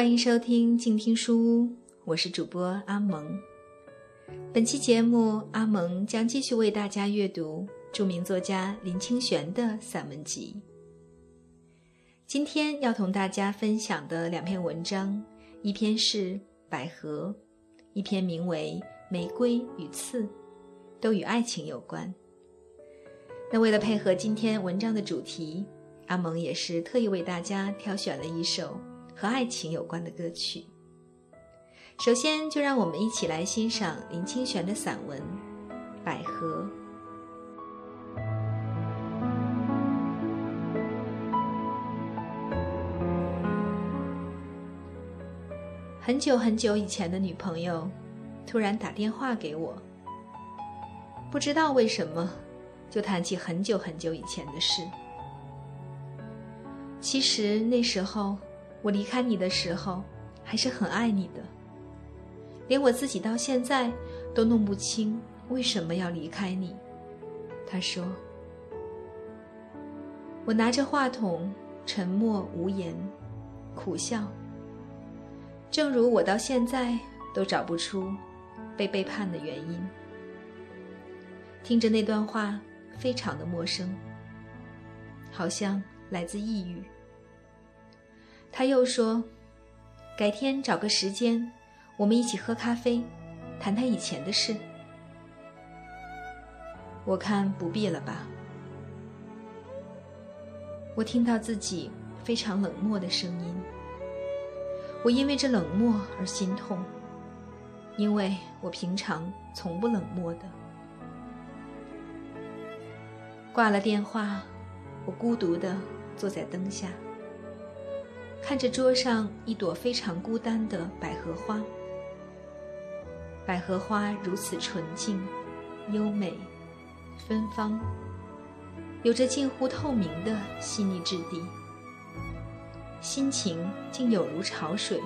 欢迎收听静听书屋，我是主播阿蒙。本期节目，阿蒙将继续为大家阅读著名作家林清玄的散文集。今天要同大家分享的两篇文章，一篇是《百合》，一篇名为《玫瑰与刺》，都与爱情有关。那为了配合今天文章的主题，阿蒙也是特意为大家挑选了一首和爱情有关的歌曲。首先，就让我们一起来欣赏林清玄的散文《百合》。很久很久以前的女朋友，突然打电话给我，不知道为什么，就谈起很久很久以前的事。其实那时候，我离开你的时候，还是很爱你的。连我自己到现在都弄不清为什么要离开你。他说：“我拿着话筒，沉默无言，苦笑。正如我到现在都找不出被背叛的原因。听着那段话，非常的陌生，好像来自抑郁。”他又说：“改天找个时间。”我们一起喝咖啡，谈谈以前的事。我看不必了吧。我听到自己非常冷漠的声音，我因为这冷漠而心痛，因为我平常从不冷漠的。挂了电话，我孤独的坐在灯下，看着桌上一朵非常孤单的百合花。百合花如此纯净、优美、芬芳，有着近乎透明的细腻质地，心情竟有如潮水，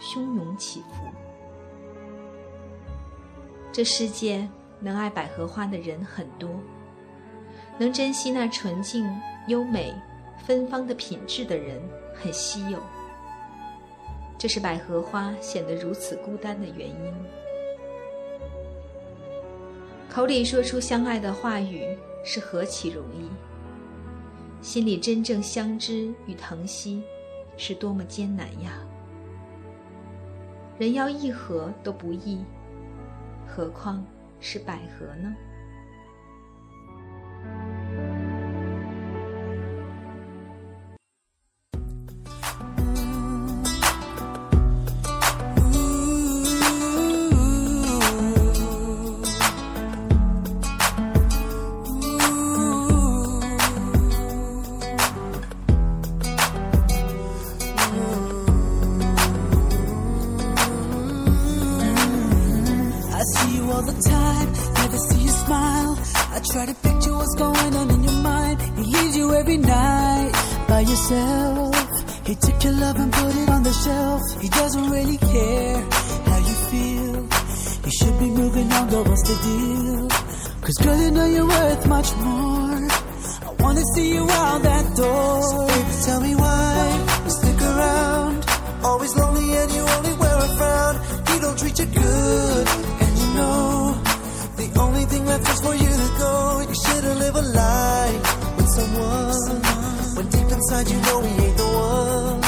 汹涌起伏。这世界能爱百合花的人很多，能珍惜那纯净、优美、芬芳的品质的人很稀有。这是百合花显得如此孤单的原因。口里说出相爱的话语是何其容易，心里真正相知与疼惜是多么艰难呀！人要一合都不易，何况是百合呢？Try to picture what's going on in your mind. He leaves you every night by yourself. He took your love and put it on the shelf. He doesn't really care how you feel. You should be moving on, but what's the deal? Cause girl, you know you're worth much more. I wanna see you out that door. Inside you know he ain't the one.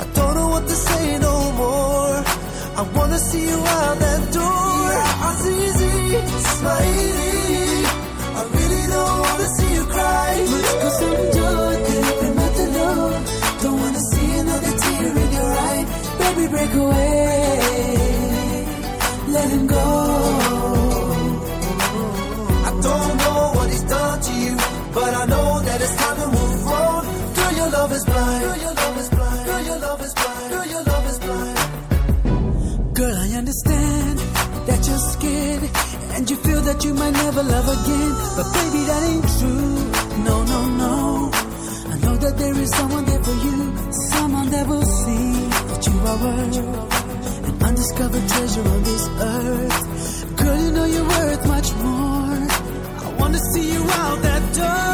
I don't know what to say no more. I wanna see you out that door. Azizi, smiley. I really don't wanna see you cry. Muchko samjho, dil pe mat lo. Don't wanna see another tear in your eye. Baby, break away. That you might never love again. But baby, that ain't true. No, no, no. I know that there is someone there for you, someone that will see that you are worth an undiscovered treasure on this earth. Girl, you know you're worth much more. I wanna see you out that door.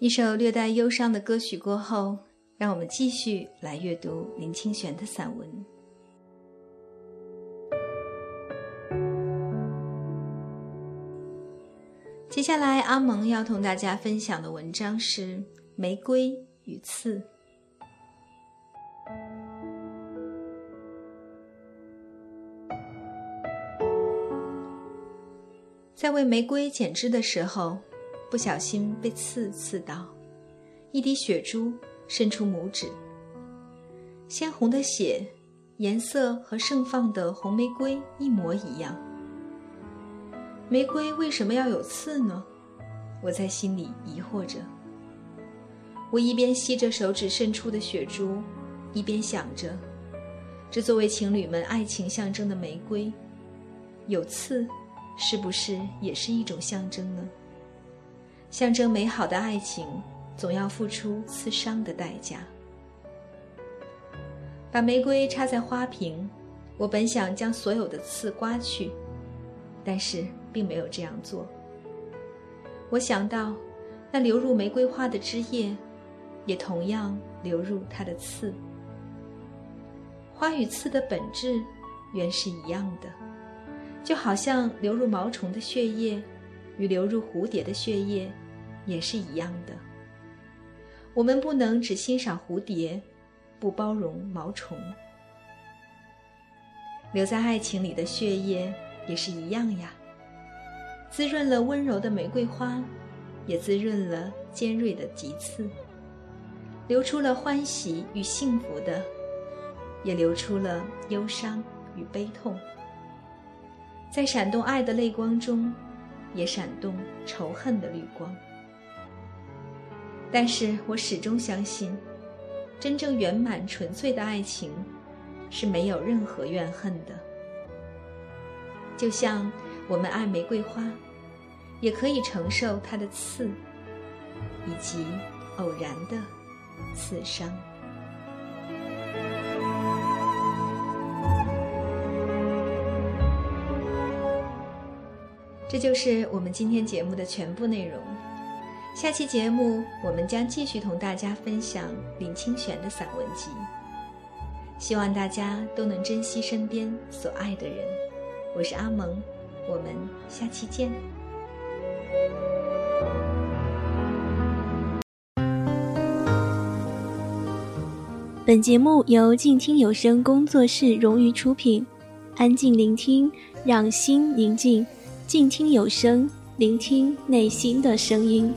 一首略带忧伤的歌曲过后，让我们继续来阅读林清玄的散文。接下来，阿蒙要同大家分享的文章是《玫瑰与刺》。在为玫瑰剪枝的时候，不小心被刺刺到，一滴血珠渗出拇指。鲜红的血，颜色和盛放的红玫瑰一模一样。玫瑰为什么要有刺呢？我在心里疑惑着。我一边吸着手指渗出的血珠，一边想着，这作为情侣们爱情象征的玫瑰，有刺，是不是也是一种象征呢？象征美好的爱情，总要付出刺伤的代价。把玫瑰插在花瓶，我本想将所有的刺刮去，但是并没有这样做。我想到，那流入玫瑰花的汁液，也同样流入它的刺。花与刺的本质原是一样的，就好像流入毛虫的血液，与流入蝴蝶的血液，也是一样的。我们不能只欣赏蝴蝶，不包容毛虫。留在爱情里的血液也是一样呀，滋润了温柔的玫瑰花，也滋润了尖锐的棘刺，流出了欢喜与幸福的，也流出了忧伤与悲痛。在闪动爱的泪光中，也闪动仇恨的绿光。但是我始终相信，真正圆满纯粹的爱情，是没有任何怨恨的。就像我们爱玫瑰花，也可以承受它的刺，以及偶然的刺伤。这就是我们今天节目的全部内容。下期节目，我们将继续同大家分享林清玄的散文集。希望大家都能珍惜身边所爱的人。我是阿蒙，我们下期见。本节目由静听有声工作室荣誉出品，安静聆听，让心宁静，静听有声，聆听内心的声音。